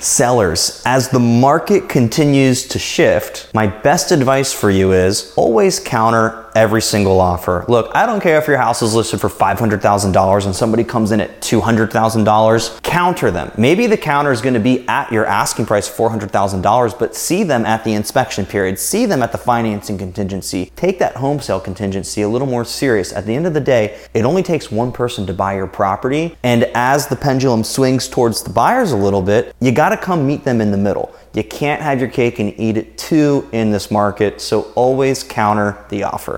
Sellers, as the market continues to shift, my best advice for you is always counter every single offer. Look, I don't care if your house is listed for $500,000 and somebody comes in at $200,000, counter them. Maybe the counter is going to be at your asking price $400,000, but see them at the inspection period, see them at the financing contingency. Take that home sale contingency a little more serious. At the end of the day, it only takes one person to buy your property, and as the pendulum swings towards the buyers a little bit, you got to come meet them in the middle. You can't have your cake and eat it too in this market, so always counter the offer.